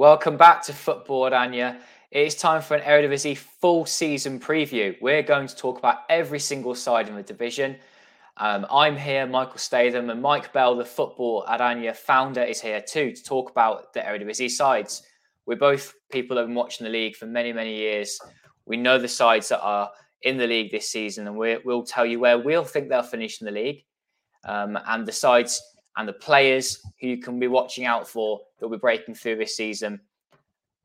Welcome back to Football Oranje. It is time for an Eredivisie full season preview. We're going to talk about every single side in the division. Um, I'm here, Michael Statham, and Mike Bell, the Football Oranje founder, is here too to talk about the Eredivisie sides. We're both people that have been watching the league for many, many years. We know the sides that are in the league this season, and we will tell you where we'll think they'll finish in the league, um, and the sides and the players who you can be watching out for that will be breaking through this season.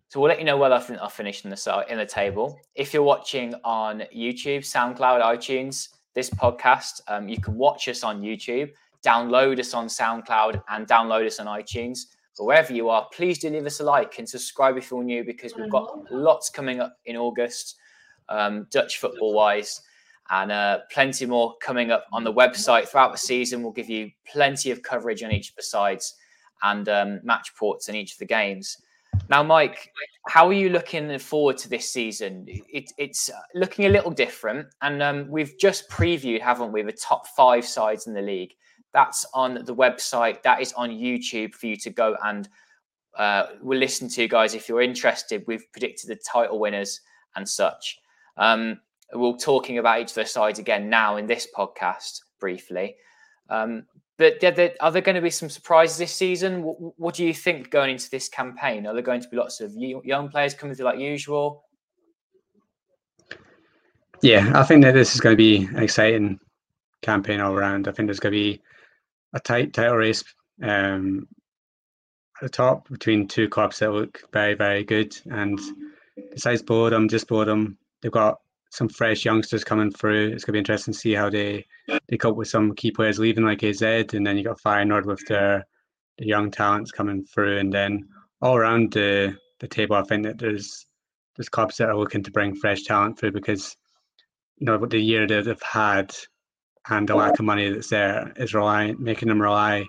So we'll let you know where I think I'll finish in the in the table. If you're watching on YouTube, SoundCloud, iTunes, this podcast, um, you can watch us on YouTube, download us on SoundCloud, and download us on iTunes. But wherever you are, please do leave us a like and subscribe if you're new because we've got lots coming up in August, um, Dutch football wise and uh, plenty more coming up on the website throughout the season. We'll give you plenty of coverage on each of the sides and um, match ports in each of the games. Now, Mike, how are you looking forward to this season? It, it's uh, looking a little different, and um, we've just previewed, haven't we, the top five sides in the league. That's on the website. That is on YouTube for you to go and uh, we'll listen to, guys. If you're interested, we've predicted the title winners and such. Um, we're talking about each of those sides again now in this podcast briefly. Um, but are there going to be some surprises this season? What, what, do you think going into this campaign? Are there going to be lots of young players coming through like usual? Yeah, I think that this is going to be an exciting campaign all around. I think there's going to be a tight title race um, at the top between two clubs that look very, very good. And besides Boredom, just Boredom, they've got some fresh youngsters coming through. It's gonna be interesting to see how they they cope with some key players leaving like AZ, and then you got Feyenoord with their the young talents coming through, and then all around the the table, I think that there's there's clubs that are looking to bring fresh talent through because you know the year that they've had and the lack of money that's there is relying making them rely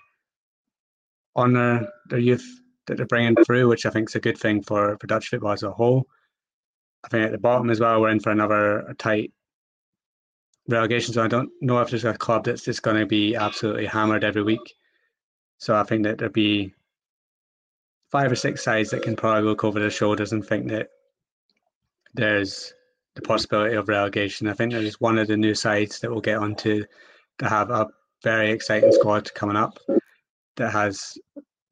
on their, their youth that they're bringing through, which I think is a good thing for, for Dutch football as a whole. I think at the bottom as well, we're in for another tight relegation. So I don't know if there's a club that's just going to be absolutely hammered every week. So I think that there'll be five or six sides that can probably look over their shoulders and think that there's the possibility of relegation. I think there's one of the new sides that we'll get onto to have a very exciting squad coming up that has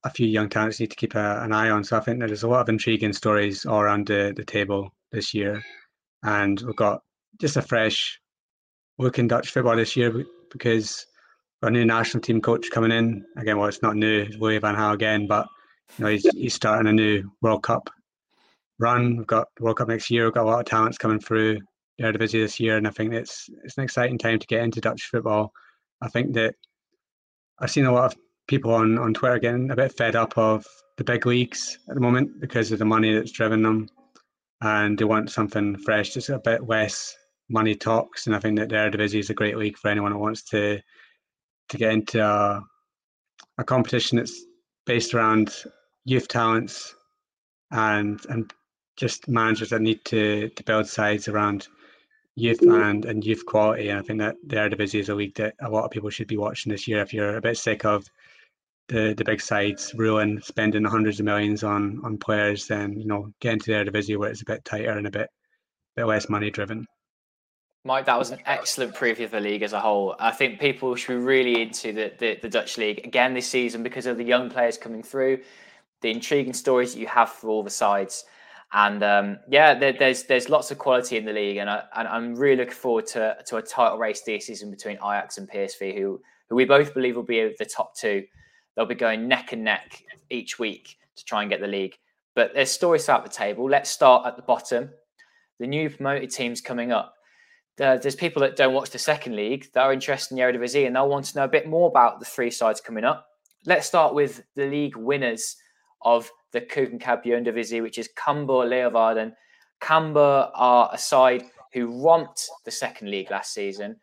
a few young talents need to keep a, an eye on. So I think there's a lot of intriguing stories all around the, the table this year, and we've got just a fresh look in Dutch football this year because our new national team coach coming in again. Well, it's not new, Louis van Gaal again, but you know he's he's starting a new World Cup run. We've got World Cup next year. We've got a lot of talents coming through the Eredivisie this year, and I think it's it's an exciting time to get into Dutch football. I think that I've seen a lot of people on on Twitter getting a bit fed up of the big leagues at the moment because of the money that's driven them and they want something fresh, just a bit less money talks. And I think that the Eredivisie is a great league for anyone who wants to to get into a, a competition that's based around youth talents and and just managers that need to to build sides around youth and and youth quality. And I think that the Eredivisie is a league that a lot of people should be watching this year if you're a bit sick of the the big sides ruling spending hundreds of millions on on players, then you know getting to the Eredivisie where it's a bit tighter and a bit bit less money driven. Mike, that was an excellent preview of the league as a whole. I think people should be really into the, the, the Dutch league again this season because of the young players coming through, the intriguing stories that you have for all the sides, and um, yeah, there, there's there's lots of quality in the league, and, I, and I'm really looking forward to to a title race this season between Ajax and PSV, who who we both believe will be the top two They'll be going neck and neck each week to try and get the league. But there's stories throughout the table. Let's start at the bottom. The new promoted teams coming up. there's people that don't watch the second league that are interested in the Eredivisie and they'll want to know a bit more about the three sides coming up. Let's start with the league winners of the Keukenkampioen-divisie, which is Cambuur Leeuwarden. Cambuur are a side who romped the second league last season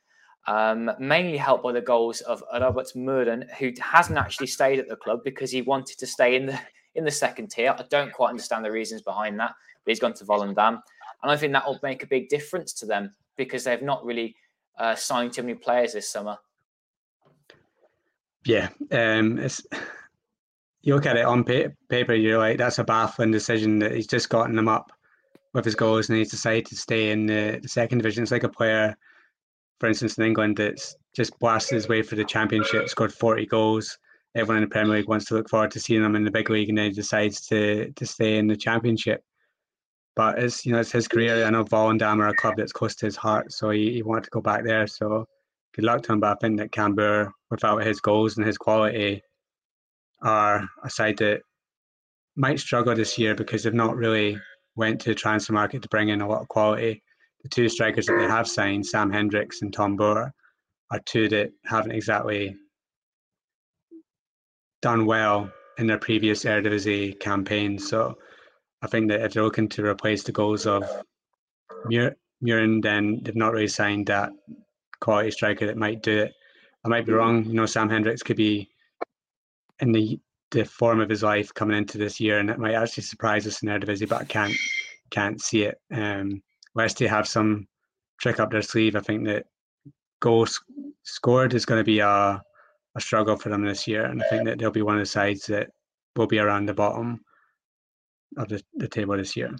um, mainly helped by the goals of Robert Mühren, who hasn't actually stayed at the club because he wanted to stay in the in the second tier. I don't quite understand the reasons behind that, but he's gone to Volendam, and I think that will make a big difference to them because they've not really uh, signed too many players this summer. Yeah, um, it's you look at it on paper, you're like, that's a baffling decision that he's just gotten them up with his goals and he's decided to stay in the, the second division. It's like a player, for instance, in England it's just blasted his way for the championship, scored 40 goals. Everyone in the Premier League wants to look forward to seeing him in the big league, and then he decides to to stay in the championship. But it's you know it's his career. I know Volendam are a club that's close to his heart, so he, he wanted to go back there. So good luck to him. But I think that Cambuur, without his goals and his quality, are a side that might struggle this year because they've not really went to the transfer market to bring in a lot of quality. The two strikers that they have signed, Sam Hendriks and Tom Boere, are two that haven't exactly done well in their previous Eredivisie campaigns. So I think that if they're looking to replace the goals of Mur- Mühren, then they've not really signed that quality striker that might do it. I might be wrong. You know, Sam Hendriks could be in the the form of his life coming into this year, and it might actually surprise us in Eredivisie, but I can't can't see it. Um, they have some trick up their sleeve, I think that goals scored is going to be a a struggle for them this year, and I think that they'll be one of the sides that will be around the bottom of the, the table this year.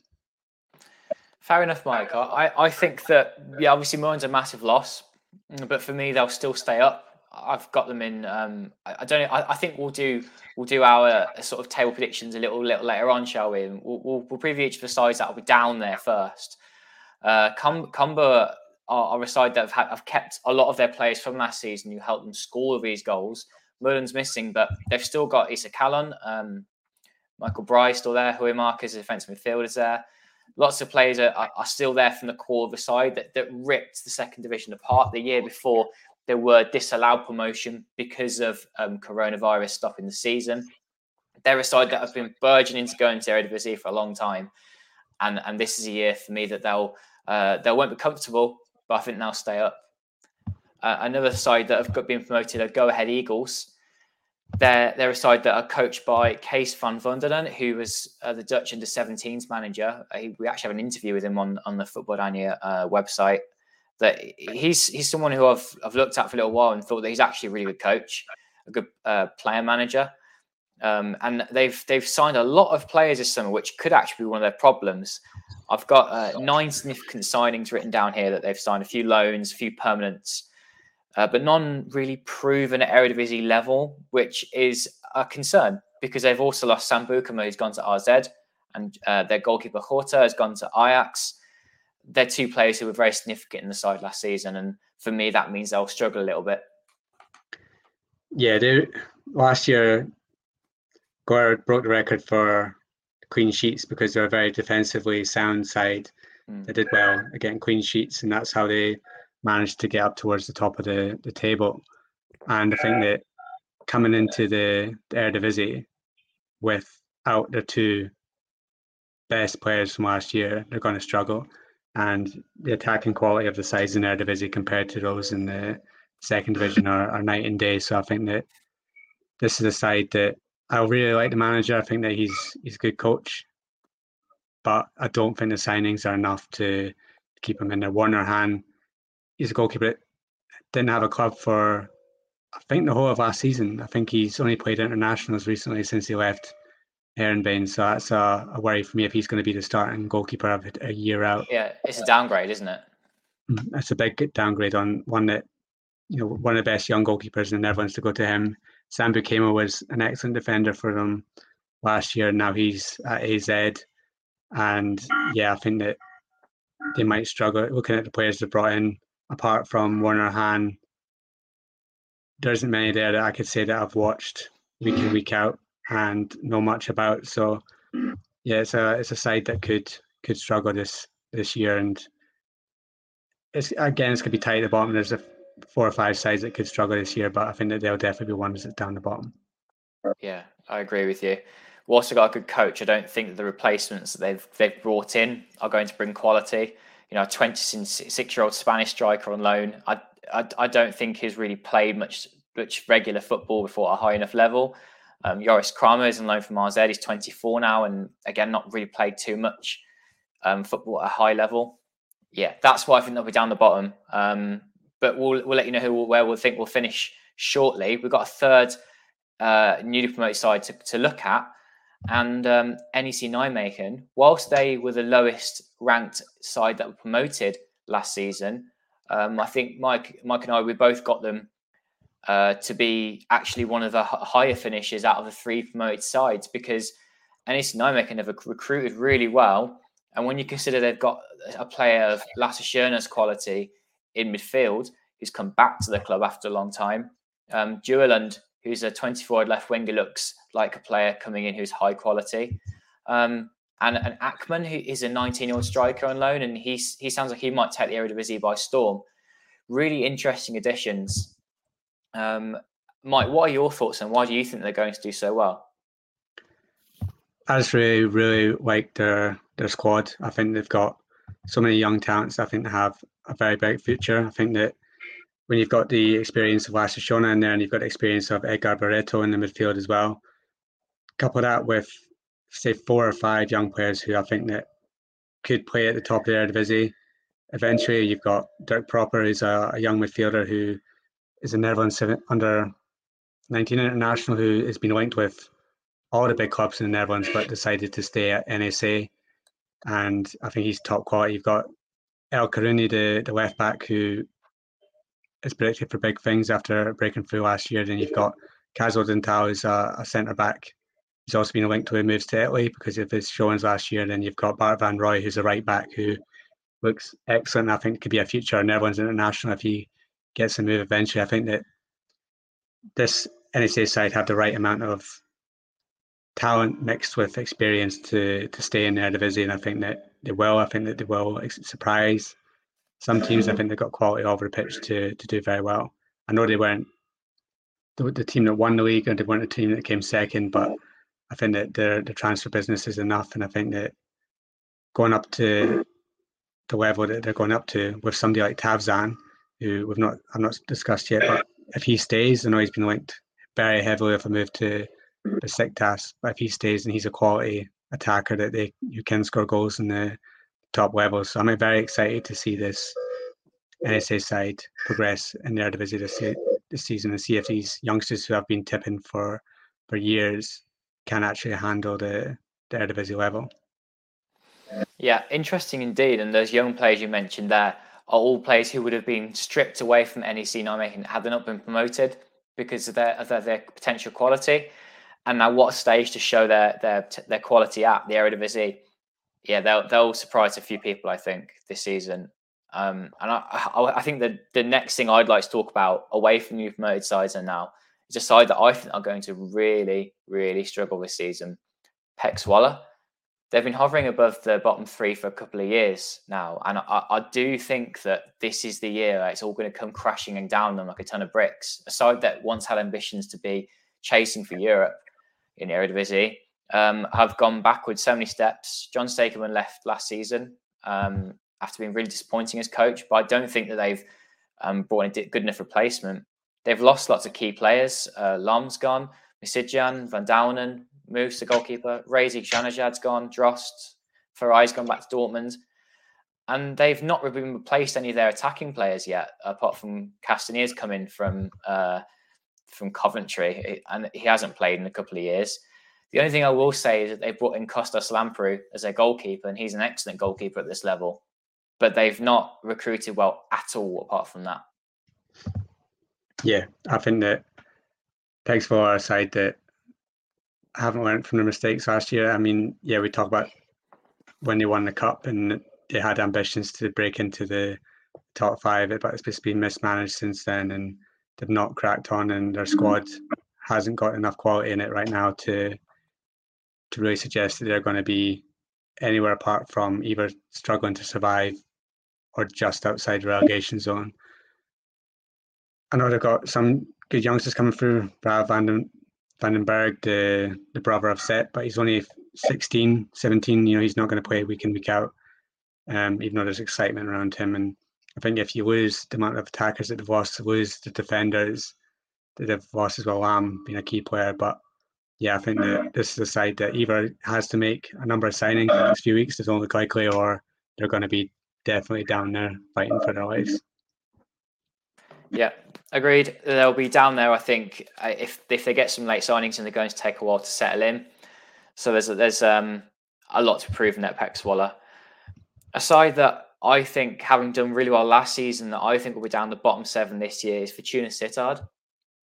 Fair enough, Mike. I, I think that yeah, obviously Moyne's a massive loss, but for me they'll still stay up. I've got them in. Um, I, don't. I, I, think we'll do we'll do our uh, sort of table predictions a little little later on, shall we? We'll, we'll, we'll preview each of the sides that will be down there first. Uh, Cum- Cambuur are, are, a side that have, had, have kept a lot of their players from last season who helped them score these goals. Merlin's missing, but they've still got Issa Kallon, um, Michael Bryce still there, Hui Marcus, defensive midfielders there. Lots of players are, are, still there from the core of the side that, that ripped the second division apart the year before they were disallowed promotion because of um, coronavirus stopping the season. They're a side that have been burgeoning to go into Eredivisie for a long time, and and this is a year for me that they'll uh, they won't be comfortable, but I think they'll stay up. Uh, another side that have got, been promoted are Go Ahead Eagles. They're, they're a side that are coached by Kees van Wonderen, who was uh, the Dutch under 17s manager. Uh, we actually have an interview with him on, on the Voetballerij uh, website that he's he's someone who I've I've looked at for a little while and thought that he's actually a really good coach, a good uh, player manager. Um, and they've they've signed a lot of players this summer, which could actually be one of their problems. I've got uh, nine significant signings written down here that they've signed: a few loans, a few permanents, uh, but none really proven at Eredivisie level, which is a concern because they've also lost Sam Beukema, who's gone to AZ, and uh, their goalkeeper Gorter has gone to Ajax they're two players who were very significant in the side last season, and for me, that means they'll struggle a little bit. Yeah, they last year, Gore broke the record for clean sheets because they're a very defensively sound side. Mm. They did well at getting clean sheets, and that's how they managed to get up towards the top of the, the table. And I think that coming into the, the Eredivisie without the two best players from last year, they're going to struggle and the attacking quality of the sides in Eredivisie compared to those in the second division are, are night and day. So I think that this is a side that I really like the manager. I think that he's he's a good coach, but I don't think the signings are enough to keep him in there. Warner Hahn, he's a goalkeeper that didn't have a club for I think the whole of last season. I think he's only played internationals recently since he left Heerenveen. So that's a, a, worry for me if he's going to be the starting goalkeeper of a year out. Yeah, it's a downgrade, isn't it? That's mm, a big downgrade on one that, you know, one of the best young goalkeepers in the Netherlands to go to him. Sam Beukema was an excellent defender for them last year. Now he's at AZ. And yeah, I think that they might struggle looking at the players they brought in, apart from Warner Hahn. There isn't many there that I could say that I've watched week in, week out and know much about. So yeah, it's a it's a side that could could struggle this this year, and it's again it's gonna be tight at the bottom. There's a four or five sides that could struggle this year, but I think that they'll definitely be ones that down the bottom. Yeah, I agree with you. We've also got a good coach. I don't think that the replacements that they've they've brought in are going to bring quality. You know, a 26 year old Spanish striker on loan. I, I I don't think he's really played much much regular football before a high enough level. Um, Joris Kramer is on loan from AZ. He's 24 now, and again, not really played too much um, football at a high level. Yeah, that's why I think they'll be down the bottom. Um, but we'll we'll let you know who where we'll think we'll finish shortly. We've got a third uh, newly promoted side to, to look at. And um, NEC Nijmegen, whilst they were the lowest ranked side that were promoted last season, um, I think Mike, Mike and I, we both got them uh, to be actually one of the higher finishes out of the three promoted sides because NEC Nijmegen have recruited really well. And when you consider they've got a player of Lasse Schöne's quality in midfield, who's come back to the club after a long time, um, Duelund who's a 24 left winger, looks like a player coming in who's high quality. Um, and, and Akman, who is a 19 year old striker on loan, and he's, he sounds like he might take the area Eredivisie by storm. Really interesting additions. Um, Mike, what are your thoughts and why do you think they're going to do so well? I just really, really like their their squad. I think they've got so many young talents. I think have a very bright future. I think that when you've got the experience of Lasse Schöne in there and you've got the experience of Edgar Barreto in the midfield as well, couple that with say four or five young players who I think that could play at the top of the Eredivisie. Eventually, you've got Dirk Proper, who's a, a young midfielder who is a Netherlands under 19 international who has been linked with all the big clubs in the Netherlands, but decided to stay at NEC. And I think he's top quality. You've got El Karouani, the, the left back, who is predicted for big things after breaking through last year. Then you've got Cas Odenthal, who's a, a centre back. He's also been linked to a moves to Italy because of his showings last year. Then you've got Bart van Rooij, who's a right back who looks excellent. I think could be a future Netherlands international if he gets a move eventually. I think that this NEC side have the right amount of talent mixed with experience to to stay in the Eredivisie, and I think that they will. I think that they will surprise some teams I think they've got quality over the pitch to to do very well. I know they weren't the, the team that won the league and they weren't the team that came second, but I think that their the transfer business is enough, and I think that going up to the level that they're going up to with somebody like Tavşan, who we've not I've not discussed yet, but if he stays, I know he's been linked very heavily with a move to Besiktas, but if he stays and he's a quality attacker that they you can score goals in the top levels. So I'm very excited to see this NEC side progress in their division this, this season and see if these youngsters who have been tipping for for years can actually handle the the Eredivisie level. Yeah, interesting indeed. And those young players you mentioned there are all players who would have been stripped away from NEC making had they not been promoted because of their, of their, their potential quality. And now, what stage to show their their their quality at the Eredivisie yeah, they'll they'll surprise a few people. I think this season. Um, and I, I, I think the the next thing I'd like to talk about away from new promoted sides and now is a side that I think are going to really really struggle this season. PEC Zwolle. They've been hovering above the bottom three for a couple of years now, and I, I do think that this is the year it's all going to come crashing and down them like a ton of bricks. A side that once had ambitions to be chasing for Europe in Eredivisie, um, have gone backwards so many steps. John Stegeman left last season um, after being really disappointing as coach, but I don't think that they've um, brought a good enough replacement. They've lost lots of key players. Uh, Lam's gone, Misidjan, Van Duinen, Mous, the goalkeeper, Razik Janajad's gone, Drost, Pherai's gone back to Dortmund. And they've not replaced any of their attacking players yet, apart from Kastaneer's coming from uh, from Coventry, and he hasn't played in a couple of years. The only thing I will say is that they brought in Costas Lamprou as their goalkeeper, and he's an excellent goalkeeper at this level. But they've not recruited well at all, apart from that. Yeah, I think that takes for a side that haven't learned from their mistakes last year. I mean, yeah, we talk about when they won the cup and they had ambitions to break into the top five, but it's just been mismanaged since then, and they've not cracked on, and their squad hasn't got enough quality in it right now to to really suggest that they're going to be anywhere apart from either struggling to survive or just outside relegation zone. I know they've got some good youngsters coming through. Brad Vanden, Vandenberg, the, the brother of Set, but he's only 16, 17. You know, he's not going to play week in, week out, um, even though there's excitement around him. And I think if you lose the amount of attackers that they've lost, lose the defenders that they've lost as well, Lamb being a key player, but yeah, I think that this is a side that either has to make a number of signings in the next few weeks, there's only likely, or they're going to be definitely down there fighting for their lives. Yeah, Agreed. They'll be down there. I think uh, if if they get some late signings and they're going to take a while to settle in. So there's there's um, a lot to prove in that PEC Zwolle. Aside that, I think having done really well last season, that I think will be down the bottom seven this year is Fortuna Sittard.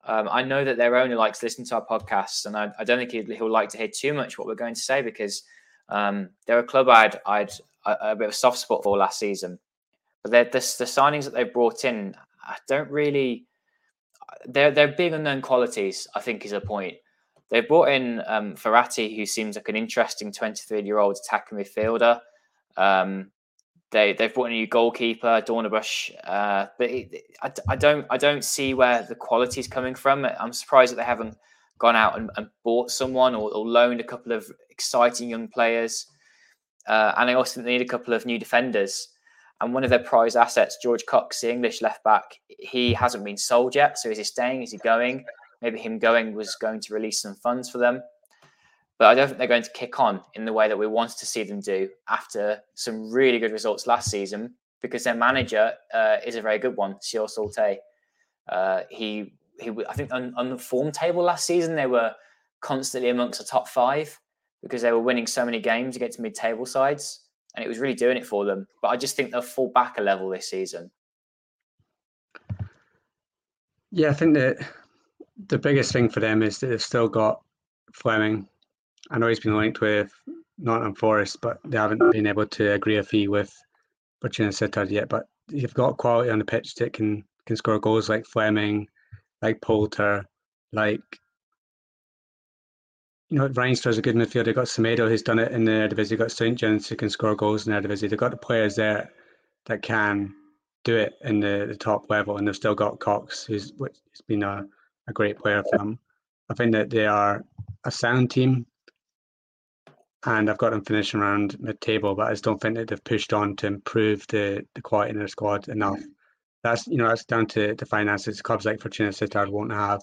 Um, I know that their owner likes listening to our podcasts, and I, I don't think he'll, he'll, like to hear too much what we're going to say because um, they're a club I'd I'd a, a, bit of soft spot for last season. But the, the signings that they brought in, I don't really. They're they're big unknown qualities. I think is a point. They've brought in um, Ferati, who seems like an interesting 23 year old attacking midfielder. Um, they they've brought in a new goalkeeper, Dornebusch, uh, but it, I, I don't I don't see where the quality is coming from. I'm surprised that they haven't gone out and, and bought someone or, or, loaned a couple of exciting young players. Uh, and they also need a couple of new defenders. And one of their prize assets, George Cox, the English left back, he hasn't been sold yet. So is he staying? Is he going? Maybe him going was going to release some funds for them. But I don't think they're going to kick on in the way that we wanted to see them do after some really good results last season because their manager uh, is a very good one, Sjors Ultee. Uh, he, he, I think on, on the form table last season, they were constantly amongst the top five because they were winning so many games against mid-table sides, and it was really doing it for them. But I just think they'll fall back a level this season. Yeah, I think that the biggest thing for them is that they've still got Fleming I know he's been linked with Nottingham Forest, but they haven't been able to agree a fee with Fortuna Sittard yet. But you've got quality on the pitch that can can score goals like Flemming, like Poulter, like you know, Reinstor's a good midfielder. They've got Semedo who's done it in the division. They've got Seuntjens who can score goals in their division. They've got the players there that can do it in the, the top level, and they've still got Cox, who's which has been a, a great player for them. I think that they are a sound team and I've got them finishing around mid-table, but I just don't think that they've pushed on to improve the, the quality in their squad enough. That's you know that's down to the finances. Clubs like Fortuna Sittard won't have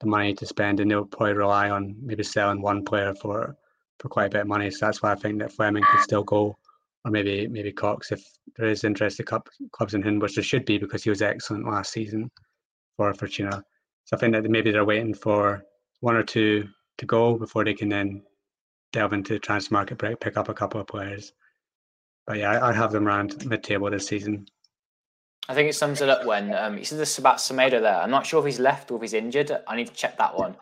the money to spend, and they'll probably rely on maybe selling one player for for quite a bit of money. So that's why I think that Flemming could still go, or maybe maybe Cox if there is interest interested clubs in him, which there should be because he was excellent last season for Fortuna. So I think that maybe they're waiting for one or two to go before they can then delve into the transfer market, break, pick up a couple of players. But yeah, I, have them around mid-table this season. I think it sums it up when um, you said this about Semedo there. I'm not sure if he's left or if he's injured. I need to check that one.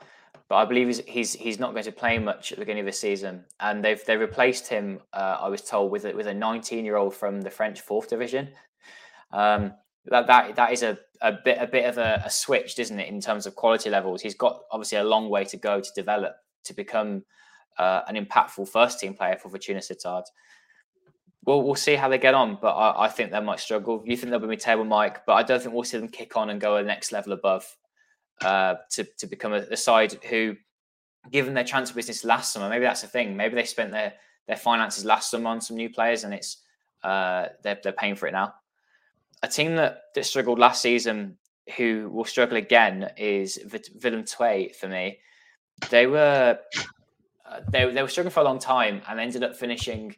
But I believe he's he's, he's not going to play much at the beginning of the season, and they've they replaced him. Uh, I was told with a, with a 19 year old from the French fourth division. Um, that that that is a, a bit a bit of a, a switch, isn't it, in terms of quality levels? He's got obviously a long way to go to develop to become uh, an impactful first team player for Fortuna Sittard. Well, we'll see how they get on, but I, I think they might struggle. You think they'll be mid-table, Mike, but I don't think we'll see them kick on and go a next level above uh, to to become a, a, side who, given their transfer business last summer, maybe that's the thing. Maybe they spent their their finances last summer on some new players, and it's uh, they're they're paying for it now. A team that that struggled last season, who will struggle again, is Willem II for me. They were they, they were struggling for a long time and ended up finishing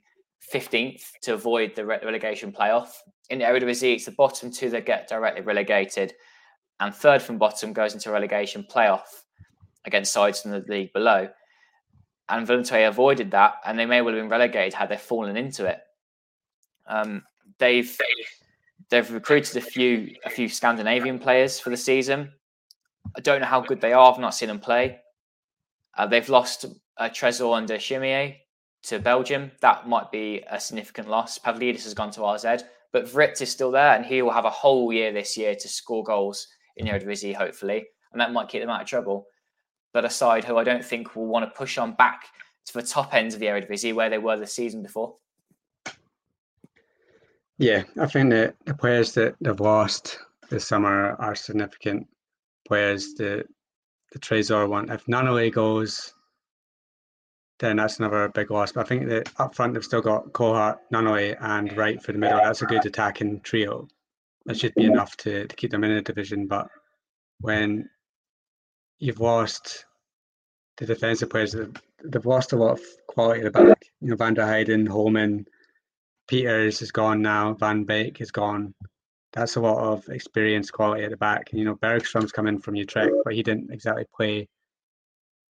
15th to avoid the relegation playoff. In the Eredivisie, it's the bottom two that get directly relegated, and third from bottom goes into relegation playoff against sides from the league below. And II avoided that, and they may well have been relegated had they fallen into it. Um, they've they've recruited a few a few Scandinavian players for the season. I don't know how good they are. I've not seen them play. Uh, they've lost uh, Trésor and Chimier to Belgium. That might be a significant loss. Pavlidis has gone to AZ, but Wriedt is still there, and he will have a whole year this year to score goals in the Eredivisie, hopefully, and that might keep them out of trouble. But a side who I don't think will want to push on back to the top ends of the Eredivisie where they were the season before. Yeah, I think that the players that they've lost this summer are significant players. The the Trésor one, if Nanoe goes, then that's another big loss. But I think that up front they've still got Kohart, Nanoe, and Wright for the middle. That's a good attacking trio. That should be enough to, to keep them in the division. But when you've lost the defensive players, they've lost a lot of quality at the back. You know, Van der Heijden, Holman, Peters is gone now. Van Beek is gone. That's a lot of experience quality at the back. And you know, Bergstrom's coming from Utrecht, but he didn't exactly play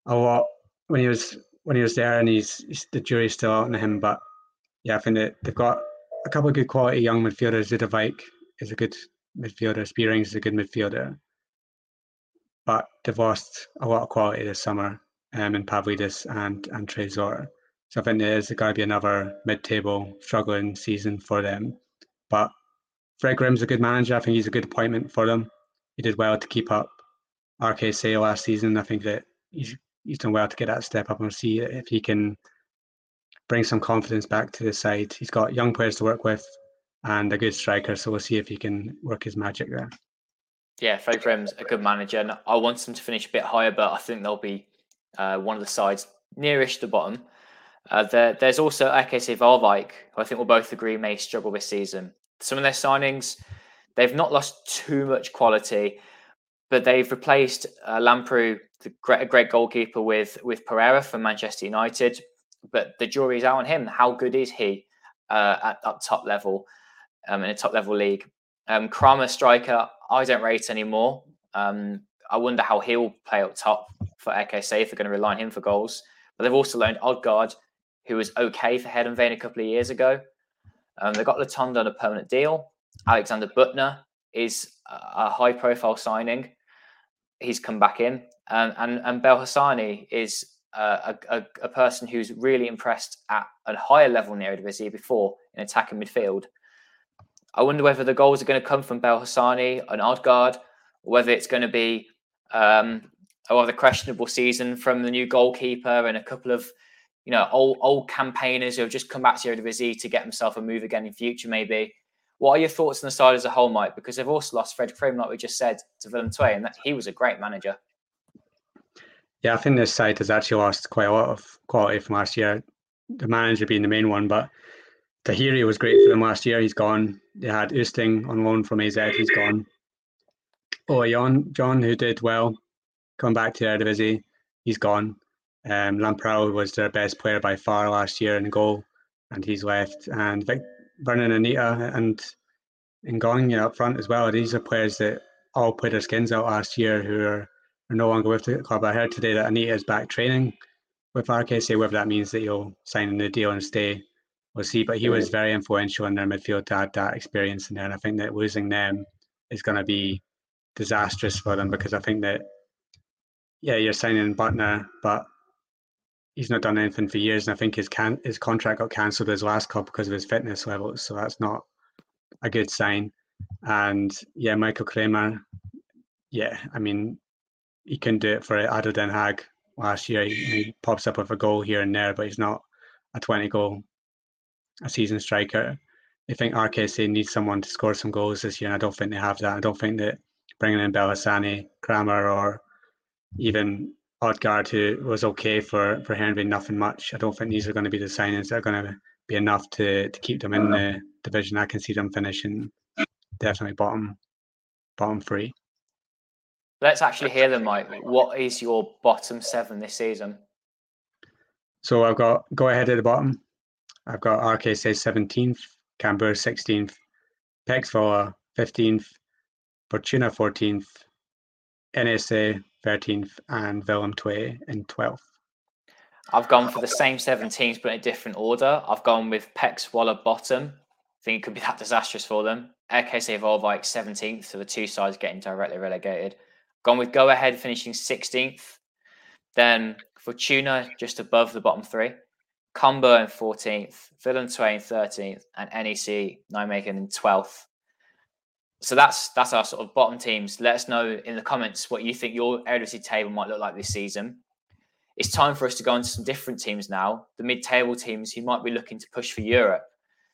a lot when he was when he was there, and he's, he's the jury's still out on him. But yeah, I think that they've got a couple of good quality young midfielders. Zuidewijk is a good midfielder. Spearings is a good midfielder, but they've lost a lot of quality this summer um, in Pavlidis and and Trésor. So I think there is going to be another mid-table struggling season for them. But Fred Grimm's a good manager. I think he's a good appointment for them. He did well to keep up RKC last season. I think that he's he's done well to get that step up and see if he can bring some confidence back to the side. He's got young players to work with and a good striker, so we'll see if he can work his magic there. Yeah, Fred Grimm's a good manager, and I want them to finish a bit higher, but I think they'll be uh, one of the sides nearish the bottom. Uh, there, there's also RKC Waalwijk, who I think we'll both agree may struggle this season some of their signings, they've not lost too much quality, but they've replaced uh, Lamprou, the great, great goalkeeper, with with Pereira from Manchester United. But the jury's out on him. How good is he uh, at, at top level um, in a top level league? Um, Kramer striker, I don't rate anymore. Um, I wonder how he'll play up top for RKC if they're going to rely on him for goals. But they've also loaned Odgaard, who was okay for Heerenveen a couple of years ago. Um, they got Latunda on a permanent deal. Alexander Büttner is a high profile signing. He's come back in. Um, and, and Belhassani is uh, a, a, a, person who's really impressed at a higher level in Eredivisie before in attacking midfield. I wonder whether the goals are going to come from Bel Belhassani and Odgaard, or whether it's going to be um, a rather questionable season from the new goalkeeper and a couple of you know, old old campaigners who have just come back to Eredivisie to get themselves a move again in future, maybe. What are your thoughts on the side as a whole, Mike? Because they've also lost Fred Grimm, like we just said, to Willem II, and that, he was a great manager. Yeah, I think this side has actually lost quite a lot of quality from last year. The manager being the main one, but Tahiri was great for them last year. He's gone. They had Oosting on loan from AZ. He's gone. Oh, John, John, who did well, come back to Eredivisie. He's gone. Um, Lamprou was their best player by far last year in goal, and he's left. And Vic, Vurnon Anita and Ngong up front as well. These are players that all played their skins out last year who are, are no longer with the club. I heard today that Anita is back training with RKC, whether that means that he'll sign a new deal and stay. We'll see. But he was very influential in their midfield to add that experience in there. And I think that losing them is going to be disastrous for them because I think that, yeah, you're signing Büttner, but he's not done anything for years, and I think his can his contract got cancelled his last cup because of his fitness levels. So that's not a good sign. And yeah, Michael Kramer, yeah, I mean, he couldn't do it for ADO Den Haag last year. He, he, pops up with a goal here and there, but he's not a 20 goal a season striker. I think RKC needs someone to score some goals this year, and I don't think they have that. I don't think that bringing in Belhassani, Kramer, or even Odgaard, who was okay for for Henry, nothing much. I don't think these are going to be the signings that are going to be enough to to keep them in the division. I can see them finishing definitely bottom bottom three. Let's actually hear them, Mike. What is your bottom seven this season? So I've got go ahead at the bottom. I've got RKC 17th, Cambuur 16th, PEC Zwolle 15th, Fortuna 14th, NEC 13th, and Willem II in 12th. I've gone for the same seven teams, but in a different order. I've gone with PEC Zwolle bottom. I think it could be that disastrous for them. RKC Waalwijk 17th, so the two sides getting directly relegated. Gone with Go Ahead finishing 16th. Then Fortuna just above the bottom three. Cambuur in 14th, Willem II in 13th, and NEC Nijmegen in 12th so that's that's our sort of bottom teams. Let us know in the comments what you think your Eredivisie table might look like this season. It's time for us to go into some different teams now. The mid-table teams who might be looking to push for Europe.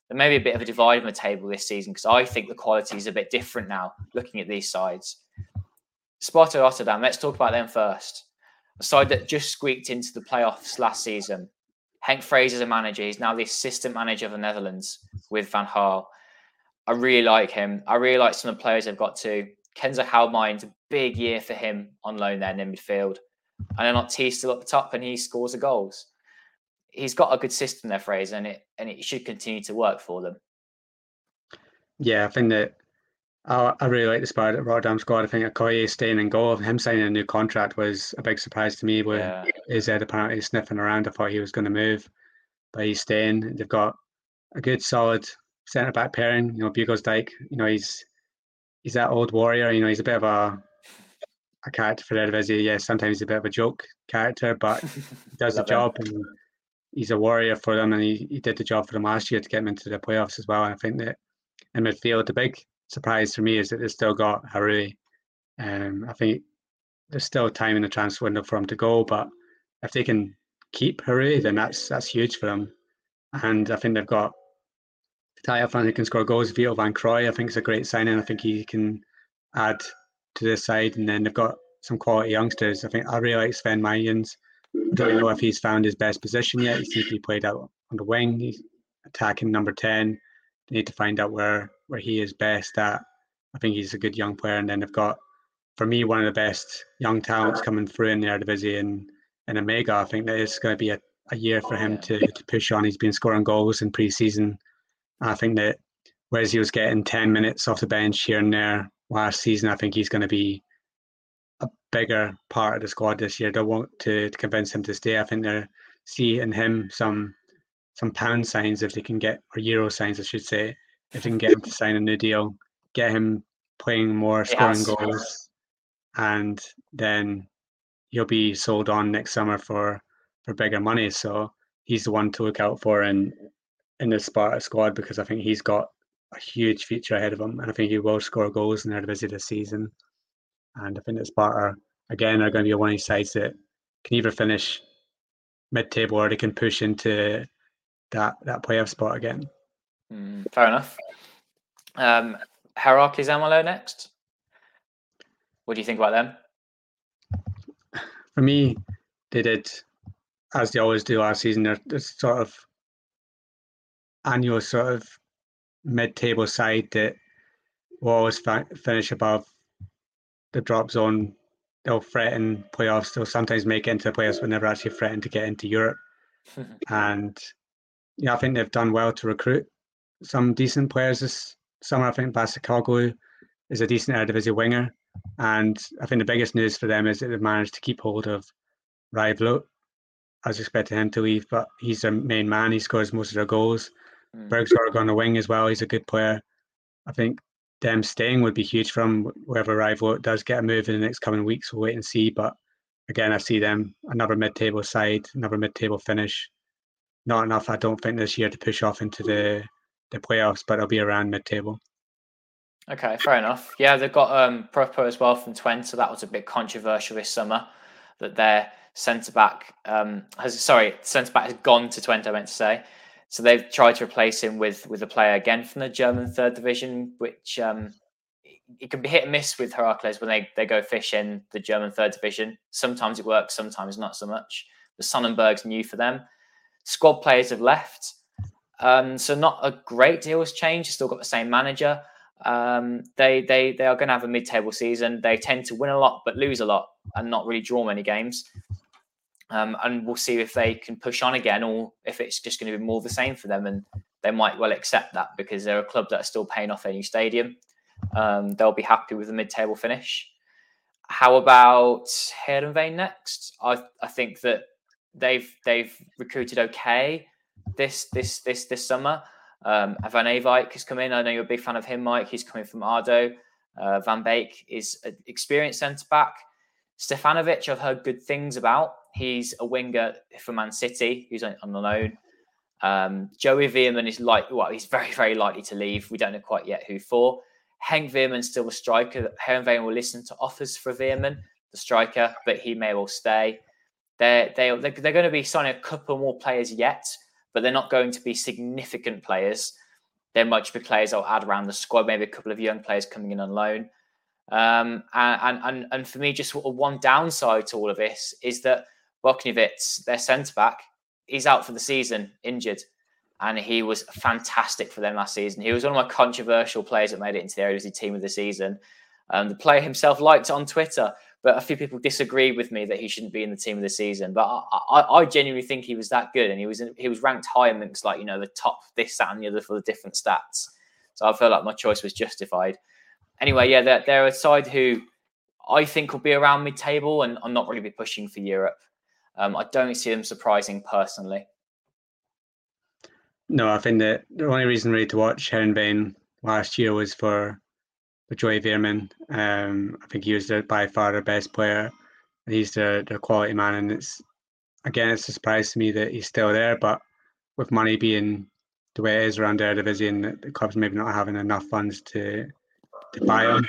There may be a bit of a divide in the table this season because I think the quality is a bit different now. Looking at these sides, Sparta Rotterdam. Let's talk about them first. A side that just squeaked into the playoffs last season. Henk Fraser's a manager. He's now the assistant manager of the Netherlands with Van Gaal. I really like him. I really like some of the players they've got too. Kenzo Halmein's a big year for him on loan there in midfield. And then not T still at the top and he scores the goals. He's got a good system there, Fraser, and it and it should continue to work for them. Yeah, I think that I, I really like the Sparta Rotterdam squad. I think Okoye staying in goal, him signing a new contract was a big surprise to me. With yeah. his head apparently sniffing around, I thought he was going to move, but he's staying. They've got a good, solid centre back pairing. You know, Beugelsdijk. You know, he's he's that old warrior. You know, he's a bit of a a character for Eredivisie. Yeah, sometimes he's a bit of a joke character, but he does the job and he's a warrior for them. And he, he did the job for them last year to get them into the playoffs as well. And I think that in midfield, the big surprise for me is that they've still got Haroui. Um, I think there's still time in the transfer window for him to go, but if they can keep Haroui, then that's that's huge for them. And I think they've got Tayo fan who can score goals. Vito Van Crooij, I think, is a great signing. I think he can add to this side, and then they've got some quality youngsters. I think I really like Sven Mijnans. I don't know if he's found his best position yet. He seems to be played out on the wing. He's attacking number ten. They need to find out where where he is best at. I think he's a good young player, and then they've got, for me, one of the best young talents coming through in the Eredivisie and in Emegha. I think that it's going to be a, a year for him to, to push on. He's been scoring goals in pre-season. I think that whereas he was getting 10 minutes off the bench here and there last season, I think he's going to be a bigger part of the squad this year. They want to, to convince him to stay. I think they're seeing him some some pound signs if they can get or euro signs, I should say, if they can get him to sign a new deal, get him playing more, scoring goals, and then he'll be sold on next summer for for bigger money. So he's the one to look out for in in the Sparta squad because I think he's got a huge future ahead of him, and I think he will score goals in the Eredivisie this season. And I think that Sparta again are going to be one of these sides that can either finish mid-table or they can push into that that playoff spot again. Mm, fair enough. Um, Heracles Almelo next. What do you think about them? For me, they did as they always do last season. They're, they're sort of annual sort of mid-table side that will always fi- finish above the drop zone. They'll threaten playoffs. They'll sometimes make it into the playoffs, but never actually threaten to get into Europe. and yeah, I think they've done well to recruit some decent players this summer. I think Bassakoglu is a decent Eredivisie winger. And I think the biggest news for them is that they've managed to keep hold of Rai Vloet. I was expecting him to leave, but he's their main man. He scores most of their goals. Mm. Bergsgaard on the wing as well. He's a good player. I think them staying would be huge for him. Wherever Rai Vloet does get a move in the next coming weeks, we'll wait and see. But again, I see them another mid-table side, another mid-table finish. Not enough, I don't think, this year to push off into the the playoffs, but it'll be around mid-table. Okay, fair enough. Yeah, they've got um, Pröpper as well from Twente, so that was a bit controversial this summer that their centre back um, has sorry centre back has gone to Twente. I meant to say. So they've tried to replace him with with a player again from the German third division, which um, it can be hit and miss with Heracles when they, they go fish in the German third division. Sometimes it works, sometimes not so much. The Sonnenberg's new for them. Squad players have left. Um, so not a great deal has changed. Still got the same manager. Um, they they they are going to have a mid-table season. They tend to win a lot but lose a lot and not really draw many games. Um, and we'll see if they can push on again or if it's just going to be more the same for them. And they might well accept that because they're a club that are still paying off their new stadium. Um, they'll be happy with the mid-table finish. How about Heerenveen next? I I think that they've they've recruited okay this this this this summer. Um, Van Ewijk has come in. I know you're a big fan of him, Mike. He's coming from ADO. Uh, Van Beek is an experienced centre back. Stefanovic, I've heard good things about. He's a winger for Man City who's on, loan. Um, Joey Veerman is like, well, he's very, very likely to leave. We don't know quite yet who for. Henk Veerman's still a striker. Heerenveen will listen to offers for Veerman, the striker, but he may well stay. They're, they, they're, they're going to be signing a couple more players yet, but they're not going to be significant players. They're much be players I'll add around the squad, maybe a couple of young players coming in on loan. Um, and, and, and for me, just one downside to all of this is that Bochniewicz, their centre back, he's out for the season, injured. And he was fantastic for them last season. He was one of my controversial players that made it into the Eredivisie team of the season. Um, the player himself liked it on Twitter, but a few people disagreed with me that he shouldn't be in the team of the season. But I, I, I genuinely think he was that good, and he was in, he was ranked high amongst like you know the top this that and the other for the different stats. So I feel like my choice was justified. anyway, yeah, they're, they're a side who I think will be around mid-table, and I'm not really be pushing for Europe. Um, I don't see them surprising personally. No, I think that the only reason really to watch Heerenveen last year was for for Joey Veerman. Um, I think he was their, by far the best player. He's the, their quality man, and it's again it's a surprise to me that he's still there. But with money being the way it is around Eredivisie, and the clubs maybe not having enough funds to to buy him,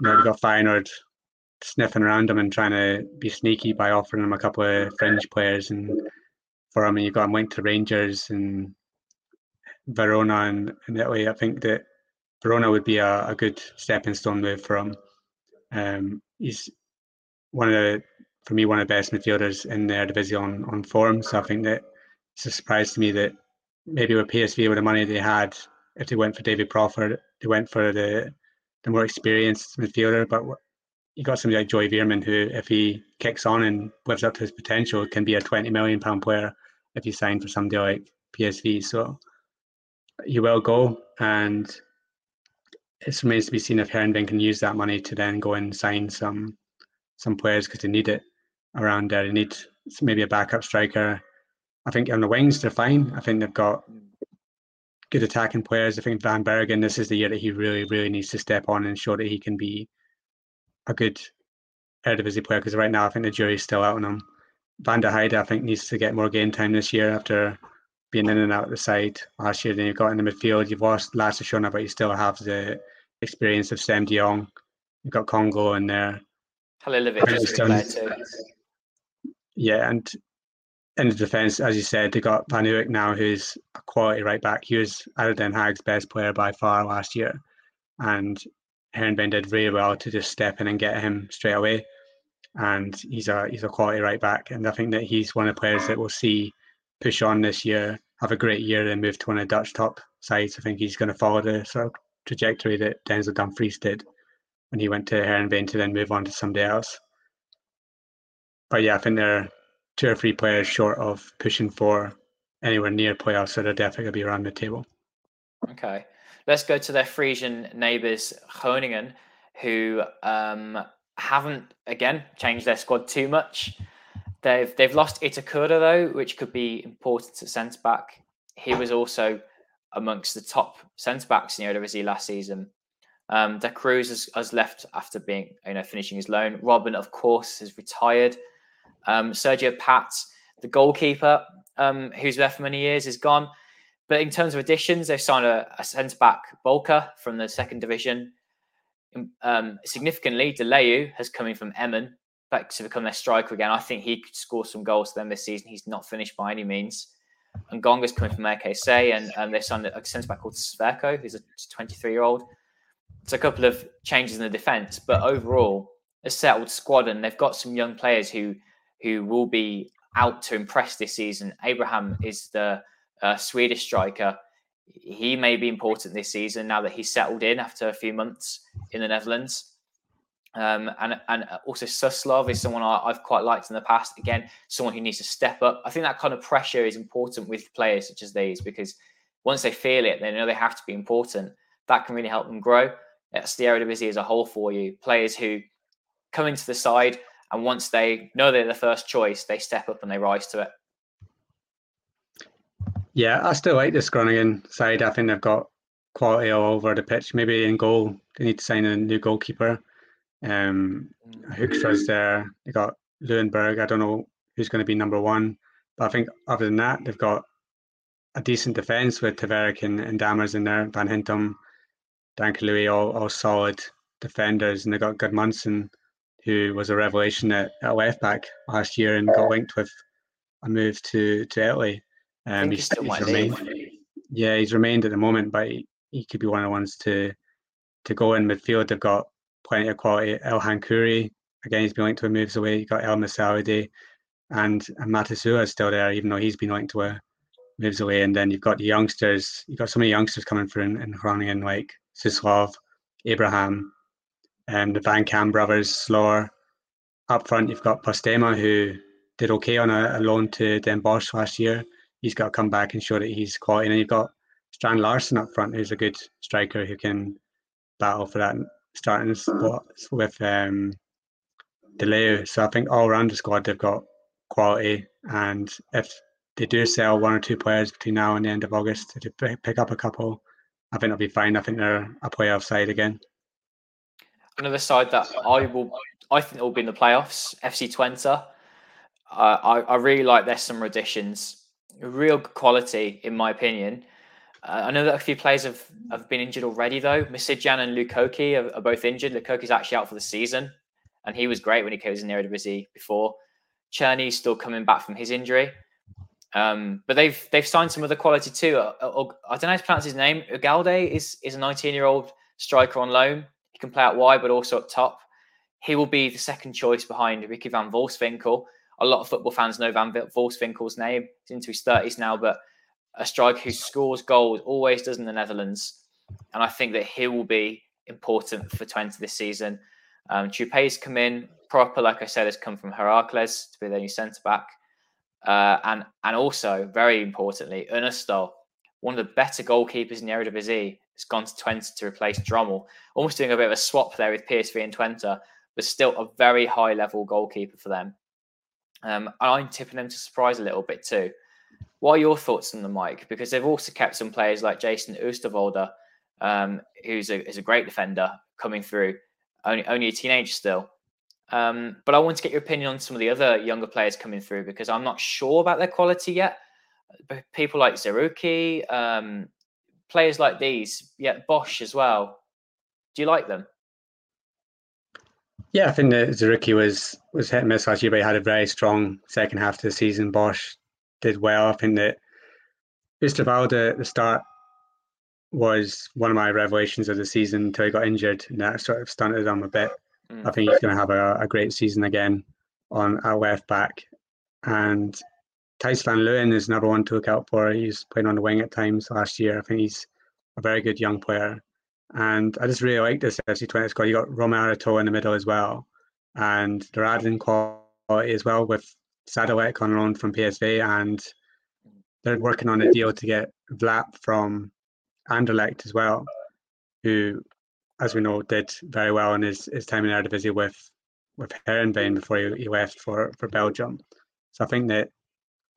you know, we got Feyenoord sniffing around him and trying to be sneaky by offering him a couple of fringe players and for him, and you've got him linked to Rangers and Verona and in Italy. I think that Verona would be a, a good stepping stone move for him. Um, he's one of the, for me, one of the best midfielders in their division on, on form. So I think that it's a surprise to me that maybe with PSV, with the money they had, if they went for David Crawford, they went for the the more experienced midfielder. But you got somebody like Joey Veerman, who, if he kicks on and lives up to his potential, can be a twenty million pound player if you sign for somebody like PSV. So he will go, and it remains to be seen if Heerenveen can use that money to then go and sign some some players because they need it around there. They need maybe a backup striker. I think on the wings they're fine. I think they've got good attacking players. I think Van Bergen, this is the year that he really, really needs to step on and show that he can be a good Eredivisie player because right now I think the jury's still out on him. Van der Heide, I think, needs to get more game time this year after being in and out of the side last year. Then you've got in the midfield, you've lost Schöne, but you still have the experience of Siem de Jong. You've got Congo in there. Halilhovic Yeah, and in the defence, as you said, they got Van Ewijk now, who's a quality right back. He was ADO Den Haag's best player by far last year. And Heerenveen did really well to just step in and get him straight away. And he's a he's a quality right back. And I think that he's one of the players that we'll see push on this year, have a great year, and move to one of the Dutch top sides. I think he's going to follow the sort of trajectory that Denzel Dumfries did when he went to Heerenveen to then move on to somebody else. But yeah, I think they're two or three players short of pushing for anywhere near playoffs, so they're definitely going to be around the table. Okay. Let's go to their Frisian neighbours, Groningen, who um, haven't, again, changed their squad too much. They've they've lost Itakura, though, which could be important at centre back. He was also amongst the top centre backs in the Eredivisie last season. Um, Da Cruz has, has, left after being, you know, finishing his loan. Robben, of course, has retired. Um, Sergio Padt, the goalkeeper, um, who's there for many years, is gone. But in terms of additions, they've signed a, a centre back, Balker, from the second division. Um, significantly, De Leeuw has come in from Emmen back to become their striker again. I think he could score some goals for them this season. He's not finished by any means. And Gonga's coming from RKC, and, and they signed a centre back called Sverko, who's a 23 year old. It's a couple of changes in the defence, but overall, a settled squad, and they've got some young players who who will be out to impress this season. Abraham is the uh, Swedish striker. He may be important this season now that he's settled in after a few months in the Netherlands. Um, and and also Suslov is someone I, have quite liked in the past. Again, someone who needs to step up. I think that kind of pressure is important with players such as these because once they feel it, they know they have to be important. That can really help them grow. That's the Eredivisie as a whole for you. Players who come into the side and once they know they're the first choice, they step up and they rise to it. Yeah, I still like this Groningen side. I think they've got quality all over the pitch. Maybe in goal, they need to sign a new goalkeeper. Um, Hoekstra's there. They got Leeuwenburg. I don't know who's going to be number one, but I think other than that, they've got a decent defence with Tavarik and, and Dammers in there. Van Hintum, Dank Louis, all, all solid defenders, and they got Gudmundsson who was a revelation at, at left back last year and got linked with a move to to Italy. Um, he's, he's remained, yeah, he's remained at the moment, but he, he could be one of the ones to to go in midfield. They've got plenty of quality. El Hankouri, again, he's been linked to a moves away. You've got El Masalidi and, and Matusiwa is still there, even though he's been linked to a moves away. And then you've got the youngsters. You've got so many youngsters coming through in, in Groningen, like Suslov, Abraham, um, the Van Kaam brothers, Sloor. Up front, you've got Postema, who did okay on a, a loan to Den Bosch last year. He's got to come back and show that he's quality. And then you've got Strand Larsen up front, who's a good striker who can battle for that starting spot with um, De Leeuw. So I think all around the squad they've got quality, and if they do sell one or two players between now and the end of August to pick up a couple, I think they'll be fine. I think they're a playoff side again. Another side that I will, I think will be in the playoffs. FC Twente. Uh, I, I really like their summer additions. Real quality, in my opinion. Uh, I know that a few players have, have been injured already, though. Misidjan and Lukoki are, are, both injured. Lukoki's actually out for the season, and he was great when he was in the Eredivisie before. Černy's still coming back from his injury. Um, but they've they've signed some other quality too. Uh, uh, I don't know how to pronounce his name. Ugalde is is a 19 year old striker on loan. He can play out wide, but also up top. He will be the second choice behind Ricky van Wolfswinkel. A lot of football fans know Van Wolfswinkel's name. He's into his 30s now, but a striker who scores goals always does in the Netherlands. And I think that he will be important for Twente this season. Um, Troupée's come in Pröpper, like I said, has come from Heracles to be their new centre back. Uh, and and also very importantly, Unnerstall, one of the better goalkeepers in the Eredivisie, has gone to Twente to replace Drommel, almost doing a bit of a swap there with PSV and Twente, but still a very high level goalkeeper for them. Um, and I'm tipping them to surprise a little bit too. What are your thoughts on the Mike? Because they've also kept some players like Jayden Oosterwolde, um, who's a, is a great defender coming through, only only a teenager still. Um, but I want to get your opinion on some of the other younger players coming through because I'm not sure about their quality yet. People like Zerrouki, um, players like these, yeah, Bosch as well. Do you like them? Yeah, I think that Zerrouki was was hit and miss last year, but he had a very strong second half of the season. Bosch did well. I think that Oosterwolde at the start was one of my revelations of the season until he got injured, and that sort of stunted him a bit. Mm. I think he's going to have a, a, great season again on our left back. And Thijs van Leeuwen is another one to look out for. He's playing on the wing at times last year. I think he's a very good young player. And I just really like this FC Twente squad. You got Romeo Araujo in the middle as well. And they're adding quality as well with Sadilek on loan from PSV. And they're working on a deal to get Vlap from Anderlecht as well, who as we know, did very well in his, his time in Eredivisie with with Heerenveen before he, he left for, for Belgium. So I think that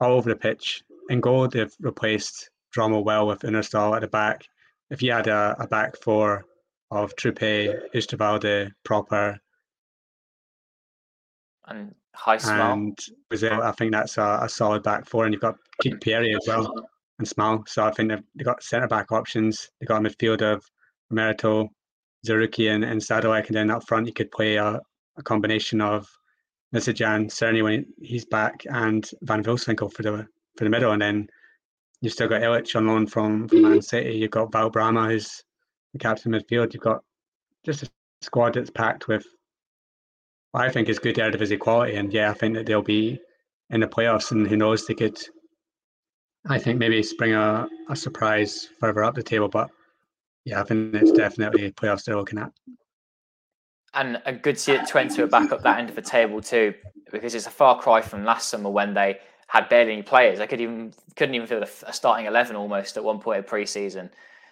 all over the pitch, in goal, they've replaced Drommel well with Unnerstall at the back. If you had a, a back four of Troupée, Oosterwolde, Pröpper, and High Small. And Brazil, I think that's a, a, solid back four. And you've got Keith Pierre as well and Small. So I think they've, they've got centre back options. They've got a midfield of Merito, Zerrouki and, and Sadilek, and then up front you could play a, a combination of Misidjan, certainly when he's back, and Van Wolfswinkel for the for the middle, and then you've still got Ilic on loan from, from Man mm-hmm. City. You've got Wout Brama, who's the captain midfield. You've got just a squad that's packed with I think is good Eredivisie quality, and yeah, I think that they'll be in the playoffs, and who knows, they could. I think maybe spring a, a surprise further up the table, but yeah, I think it's definitely playoffs they're looking at. And a good to see it Twente are back up that end of the table too, because it's a far cry from last summer when they had barely any players. I could even couldn't even field a, starting eleven almost at one point of pre-season.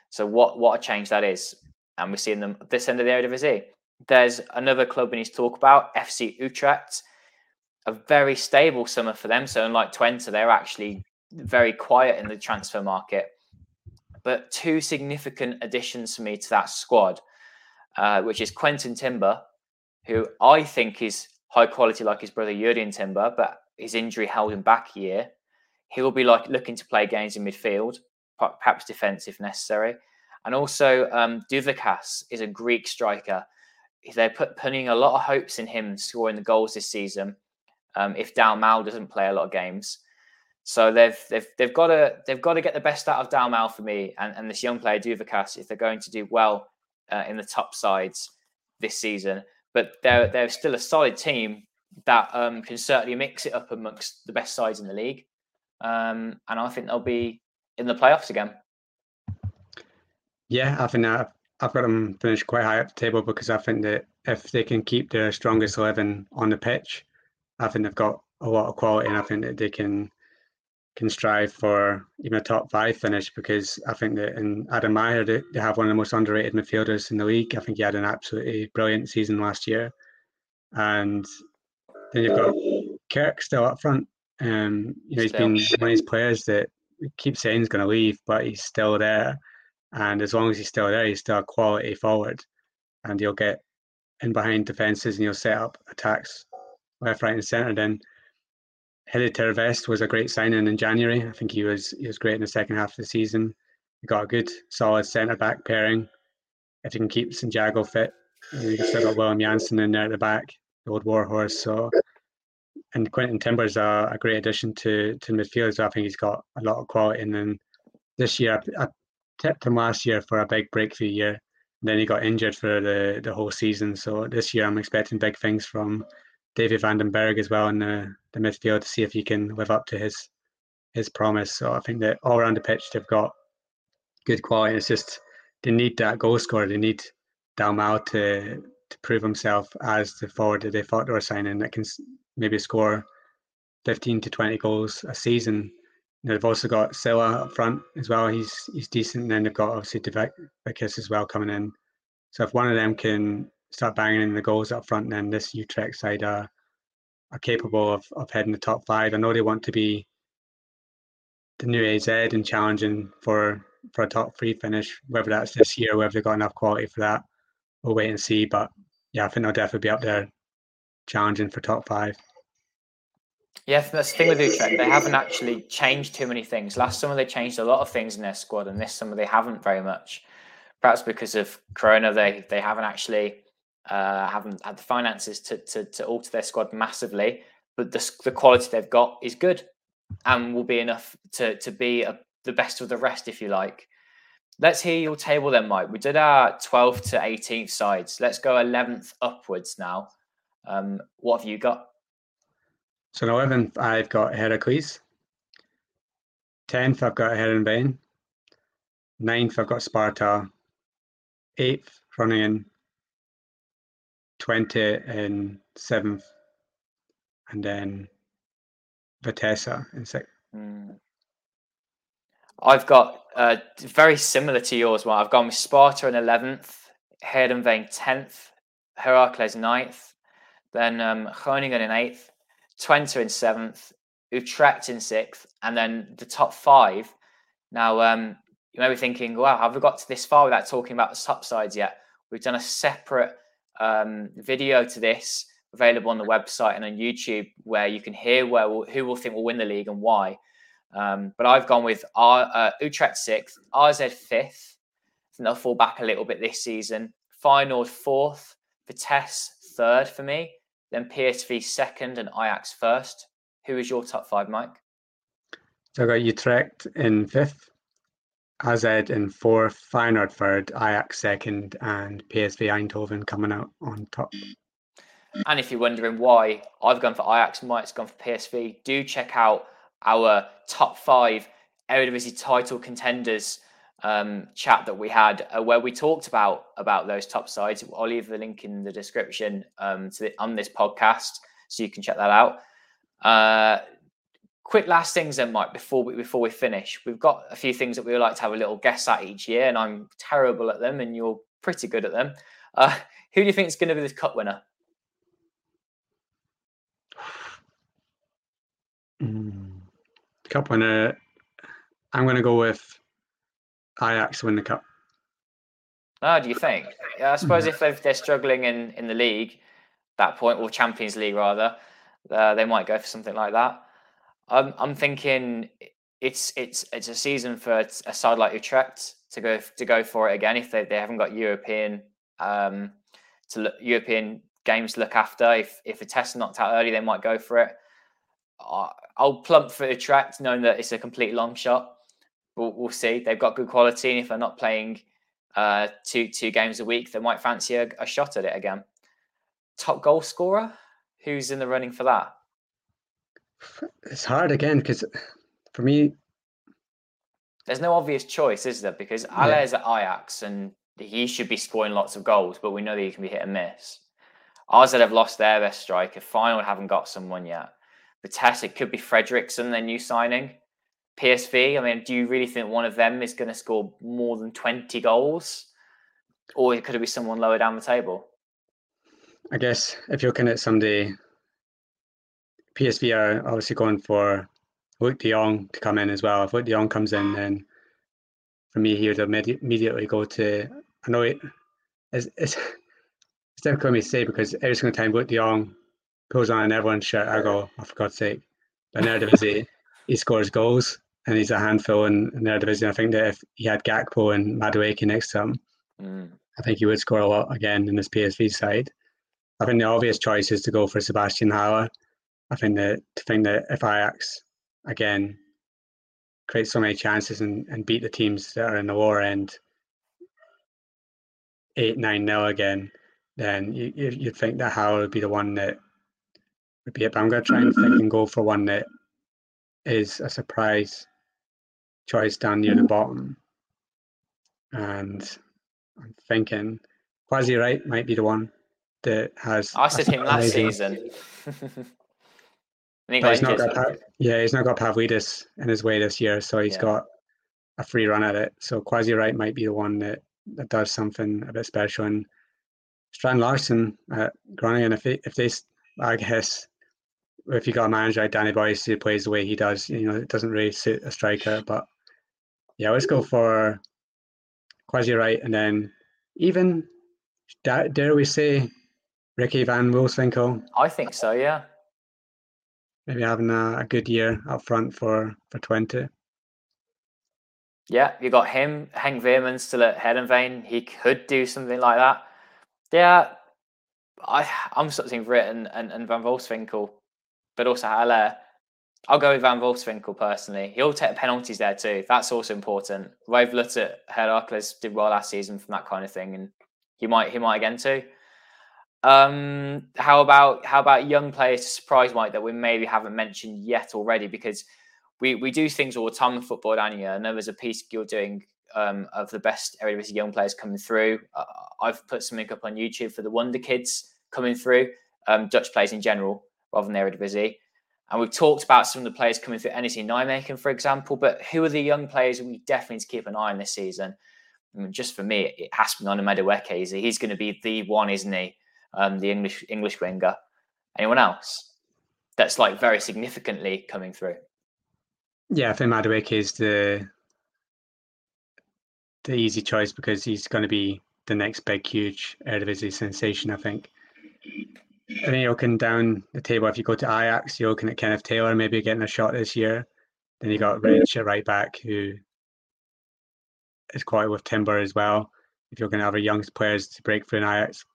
So what what a change that is, and we're seeing them this end of the Eredivisie. There's another club we need to talk about, FC Utrecht. A very stable summer for them. So unlike Twente, they're actually very quiet in the transfer market but two significant additions for me to that squad, uh, which is Quinten Timber, who I think is high quality like his brother Jurrien Timber, but his injury held him back a year. He will be like looking to play games in midfield, perhaps defense if necessary. And also, um, Douvikas is a Greek striker. They're put, putting a lot of hopes in him scoring the goals this season. Um, if Dalmau doesn't play a lot of games, so they've they've they've got to they've got to get the best out of Dalmau for me and, and this young player Douvikas if they're going to do well uh, in the top sides this season. But they're they're still a solid team that um, can certainly mix it up amongst the best sides in the league, um, and I think they'll be in the playoffs again. Yeah, I think I've, I've got them finished quite high up the table because I think that if they can keep their strongest eleven on the pitch, I think they've got a lot of quality, and I think that they can can strive for even a top five finish because I think that in Adam they, they have one of the most underrated midfielders in the league. I think he had an absolutely brilliant season last year, and then you've got Kerk still up front. Um, you know, he's still. been one of these players that keep saying he's going to leave, but he's still there. And as long as he's still there, he's still a quality forward, and he'll get in behind defenses and he'll set up attacks left, right, and centre. Then Hidde ter Avest was a great signing in January. I think he was he was great in the second half of the season. He got a good, solid centre back pairing. If he can keep Santiago fit, you can still got Willem Janssen in there at the back, the old warhorse. So, and Quinten Timber's a, a great addition to to midfield. So I think he's got a lot of quality. And then this year, I, I tipped him last year for a big breakthrough year. Then he got injured for the the whole season. So this year, I'm expecting big things from David van den Berg as well in the, the midfield to see if he can live up to his his promise. So I think that all around the pitch they've got good quality. It's just they need that goal scorer. They need Dalmau to to prove himself as the forward that they thought they were signing that can maybe score 15 to 20 goals a season. They've also got Silla up front as well. He's he's decent. And then they've got obviously Douvikas as well coming in. So if one of them can start banging in the goals up front, then this Utrecht side are are capable of, of heading the top five. I know they want to be the new AZ and challenging for for a top three finish, whether that's this year, or whether they've got enough quality for that. We'll wait and see. But yeah, I think they'll definitely be up there challenging for top five. Yeah, that's the thing with Utrecht. They haven't actually changed too many things. Last summer they changed a lot of things in their squad, and this summer they haven't very much. Perhaps because of Corona, they they haven't actually uh, haven't had the finances to, to, to alter their squad massively, but the, the quality they've got is good and will be enough to, to be a, the best of the rest, if you like. Let's hear your table then, Mike. We did our 12th to 18th sides. Let's go 11th upwards now. Um, what have you got? So, in 11th, I've got Heracles. 10th, I've got Heerenveen. 9th, I've got Sparta. 8th, Groningen. Twente in seventh, and then Vitesse in sixth. Mm. I've got uh, very similar to yours. Well, I've gone with Sparta in 11th, Heerenveen 10th, Heracles 9th, then um, Groningen in 8th, Twente in 7th, Utrecht in 6th, and then the top five. Now, um, you may be thinking, wow, have we got to this far without talking about the top sides yet? We've done a separate um, video to this available on the website and on YouTube where you can hear where we'll, who will think will win the league and why. Um, but I've gone with our, uh, Utrecht sixth, AZ fifth. I think they'll fall back a little bit this season. Feyenoord fourth, Vitesse third for me, then PSV second and Ajax first. Who is your top five, Mike? So I got Utrecht in fifth, AZ in fourth, Feyenoord third, Ajax second, and PSV Eindhoven coming out on top. And if you're wondering why I've gone for Ajax, Mike's gone for PSV, do check out our top five Eredivisie title contenders um, chat that we had, uh, where we talked about about those top sides. I'll leave the link in the description um, to the, on this podcast, so you can check that out. Uh, quick last things then, Mike, before we, before we finish. We've got a few things that we would like to have a little guess at each year, and I'm terrible at them, and you're pretty good at them. Uh, who do you think is going to be the cup winner? Mm, cup winner. I'm going to go with Ajax to win the cup. Oh, do you think? Yeah, I suppose mm-hmm. if they're struggling in, in the league, that point, or Champions League rather, uh, they might go for something like that. I'm I'm thinking it's it's it's a season for a side like Utrecht to go to go for it again if they, they haven't got European um to look, European games to look after. If if a test knocked out early, they might go for it. I'll plump for Utrecht, knowing that it's a complete long shot. We'll, we'll see. They've got good quality, and if they're not playing uh, two two games a week, they might fancy a, a shot at it again. Top goal scorer, who's in the running for that? It's hard again because for me, there's no obvious choice, is there? Because yeah. is at Ajax and he should be scoring lots of goals, but we know that he can be hit and miss. AZ have lost their best striker. Feyenoord haven't got someone yet. Vitesse, it could be Fredriksson, their new signing. PSV, I mean, do you really think one of them is going to score more than 20 goals? Or could it be someone lower down the table? I guess if you're looking at somebody, PSV are obviously going for Luuk de Jong to come in as well. If Luuk de Jong comes in, then for me, he would immediately go to. I know it, it's, it's, it's difficult for me to say because every single time Luuk de Jong pulls on and everyone's shirt, I go, oh, for God's sake. But now he, he scores goals and he's a handful in, in their division. I think that if he had Gakpo and Madueke next to him, mm. I think he would score a lot again in this PSV side. I think the obvious choice is to go for Sebastian Haller. I think that to think that if Ajax again create so many chances and, and beat the teams that are in the lower end eight nine nil again, then you, you would think that Haller would be the one that would be it. But I'm going to try and think and go for one that is a surprise choice down near the mm. bottom. And I'm thinking Kwasi Wriedt might be the one that has. I said him last season. he he's not got yeah, he's not got Pavlidis in his way this year, so he's yeah. got a free run at it. So Kwasi Wriedt might be the one that, that does something a bit special. And Strand Larsen at Groningen, if they, if they, I guess, if you got a manager like Danny Buijs who plays the way he does, you know, it doesn't really suit a striker. But yeah, let's go for Kwasi Wriedt, and then even dare we say Ricky Van Wolfswinkel? I think so. Yeah. Maybe having a, a good year up front for for Twente. Yeah, you got him, Henk Veerman still at Heerenveen. He could do something like that. Yeah, I I'm sort of thinking Written and, and Van Wolfswinkel but also Haller. I'll go with Van Wolfswinkel personally. He'll take penalties there too. That's also important. Looked at Heracles did well last season from that kind of thing, and he might he might again too. Um, how about how about young players to surprise Mike that we maybe haven't mentioned yet already? Because we, we do things all the time in Football Oranje. I know there's a piece you're doing um, of the best Eredivisie young players coming through. Uh, I've put something up on YouTube for the Wonder Kids coming through, um, Dutch players in general rather than Eredivisie. And we've talked about some of the players coming through NEC Nijmegen, for example, but who are the young players we definitely need to keep an eye on this season? I mean, just for me, it has to be Noni Madueke. He's going to be the one, isn't he? Um, the English English winger. Anyone else that's like very significantly coming through? Yeah, I think Madueke is the the easy choice because he's going to be the next big, huge Eredivisie sensation. I think. I think you're looking down the table. If you go to Ajax, you're looking at Kenneth Taylor maybe getting a shot this year. Then you got Rich at right back who is quite with Timber as well. If you're going to have a young players to break through in Ajax,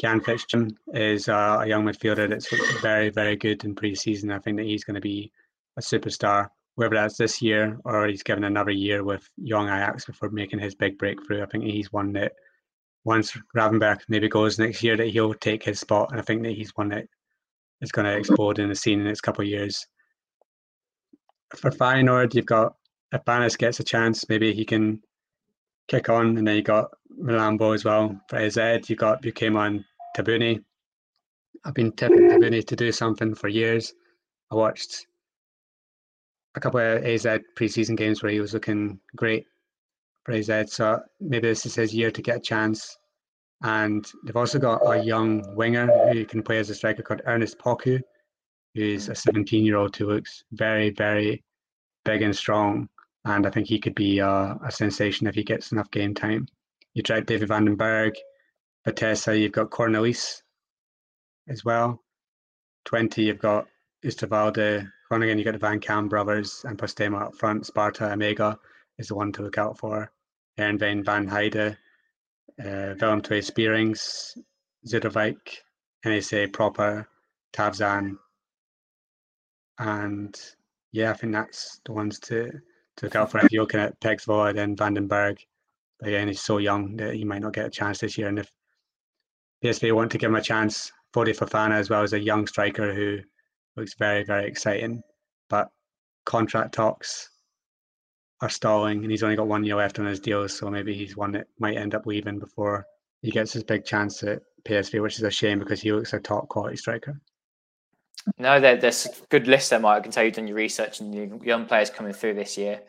Kian Fitzgerald is uh, a young midfielder that's very, very good in pre-season. I think that he's going to be a superstar, whether that's this year or he's given another year with young Ajax before making his big breakthrough. I think he's one that once Gravenberch maybe goes next year that he'll take his spot. And I think that he's one that is going to explode in the scene in the next couple of years. For Feyenoord, you've got if Banis gets a chance, maybe he can kick on. And then you got Milambo as well. For AZ, you got Bukeman Taabouni. I've been tipping Taabouni to do something for years. I watched a couple of AZ preseason games where he was looking great for AZ. So maybe this is his year to get a chance. And they've also got a young winger who can play as a striker called Ernest Poku, who's a 17 year old who looks very, very big and strong. And I think he could be a, a sensation if he gets enough game time. You tried David van den Berg, Vitesse, you've got Cornelis as well. Twente, you've got Oosterwolde, Groningen, you've got the Van Kaam brothers and Postema up front, Sparta, Emegha is the one to look out for. Heerenveen, Van Heide, uh, Willem II Spierings, Zuidewijk, NEC Proper, Tavşan. And yeah, I think that's the ones to, to look out for. If you're looking at PEC Zwolle, then van Berg. But again, he's so young that he might not get a chance this year. And if PSV want to give him a chance, Fode Fofana as well as a young striker who looks very, very exciting. But contract talks are stalling, and he's only got one year left on his deal, so maybe he's one that might end up leaving before he gets his big chance at PSV, which is a shame because he looks a top quality striker. No, there, there's a good list there, Mike. I can tell you've done your research and young players coming through this year.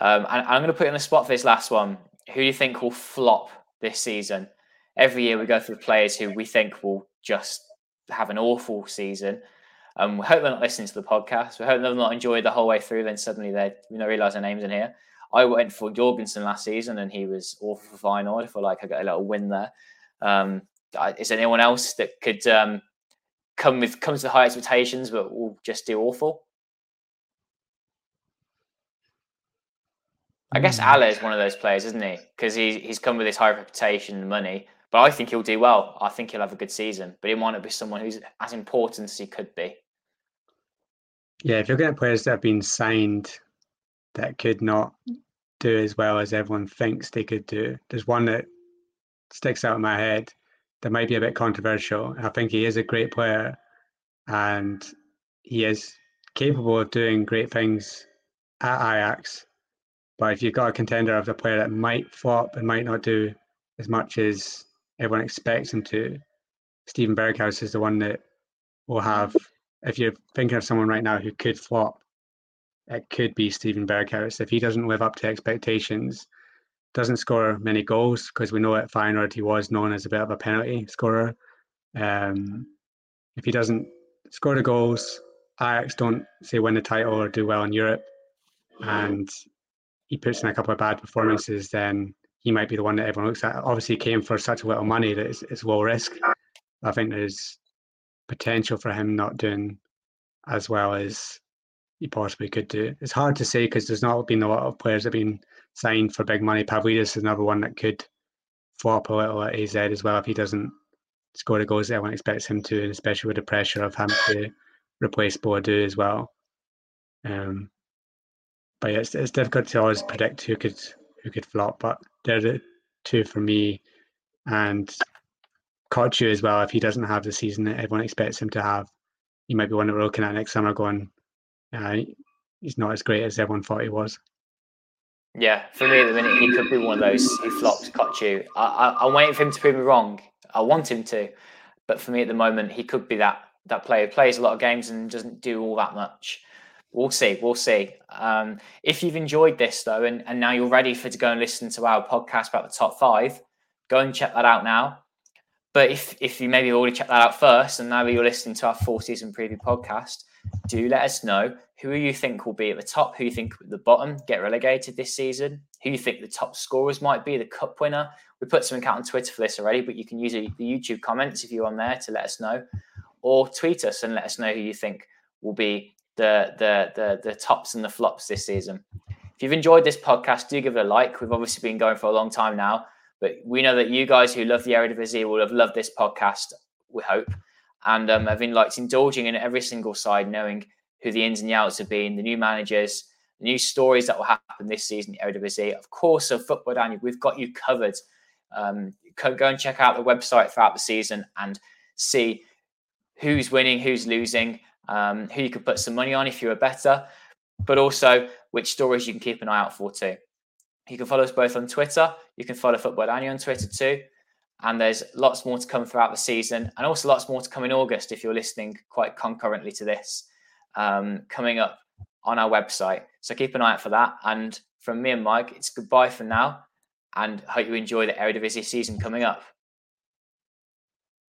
Um, and I'm going to put on the spot for this last one. Who do you think will flop this season? Every year we go through players who we think will just have an awful season. Um, we hope they're not listening to the podcast. We hope they've not enjoyed the whole way through. Then suddenly they you know realise their names in here. I went for Jorgensen last season and he was awful for Feyenoord. I feel like I got a little win there. Um, is there anyone else that could um, come with comes with high expectations but will just do awful? I guess mm. Ale is one of those players, isn't he? Because he, he's come with his high reputation and money. But I think he'll do well. I think he'll have a good season. But he might not be someone who's as important as he could be. Yeah, if you're getting players that have been signed that could not do as well as everyone thinks they could do, there's one that sticks out in my head that might be a bit controversial. I think he is a great player and he is capable of doing great things at Ajax but if you've got a contender of a player that might flop and might not do as much as everyone expects him to, Steven Berghuis is the one that will have. If you're thinking of someone right now who could flop, it could be Steven Berghuis. If he doesn't live up to expectations, doesn't score many goals because we know at Feyenoord he was known as a bit of a penalty scorer. Um, if he doesn't score the goals, Ajax don't say win the title or do well in Europe, and he puts in a couple of bad performances, then he might be the one that everyone looks at. Obviously, he came for such a little money that it's, it's low risk. I think there's potential for him not doing as well as he possibly could do. It's hard to say because there's not been a lot of players that have been signed for big money. Pavlidis is another one that could flop a little at AZ as well if he doesn't score the goals that everyone expects him to, and especially with the pressure of having to replace Boadu as well. Um, but yeah, it's, it's difficult to always predict who could who could flop. But they're the two for me, and Kökçü as well. If he doesn't have the season that everyone expects him to have, he might be one that we're looking at next summer. Going, uh, he's not as great as everyone thought he was. Yeah, for me at the minute, he could be one of those who flopped Kökçü. I, I, I'm waiting for him to prove me wrong. I want him to, but for me at the moment, he could be that that player. Plays a lot of games and doesn't do all that much. We'll see. We'll see. Um, if you've enjoyed this though, and, and now you're ready for to go and listen to our podcast about the top five, go and check that out now. But if if you maybe already checked that out first, and now you're listening to our four season preview podcast, do let us know who you think will be at the top, who you think at the bottom get relegated this season, who you think the top scorers might be, the cup winner. We put something out on Twitter for this already, but you can use the YouTube comments if you're on there to let us know, or tweet us and let us know who you think will be the the the the tops and the flops this season. If you've enjoyed this podcast, do give it a like. We've obviously been going for a long time now, but we know that you guys who love the Eredivisie will have loved this podcast. We hope, and um, have been like indulging in every single side, knowing who the ins and the outs have been, the new managers, the new stories that will happen this season. The Eredivisie, of course, of football, Daniel, we've got you covered. Um, go and check out the website throughout the season and see who's winning, who's losing, um, who you could put some money on if you were better, but also which stories you can keep an eye out for too. You can follow us both on Twitter. You can follow Football Oranje on Twitter too. And there's lots more to come throughout the season, and also lots more to come in August if you're listening quite concurrently to this um, coming up on our website. So keep an eye out for that. And from me and Mike, it's goodbye for now, and hope you enjoy the Eredivisie season coming up.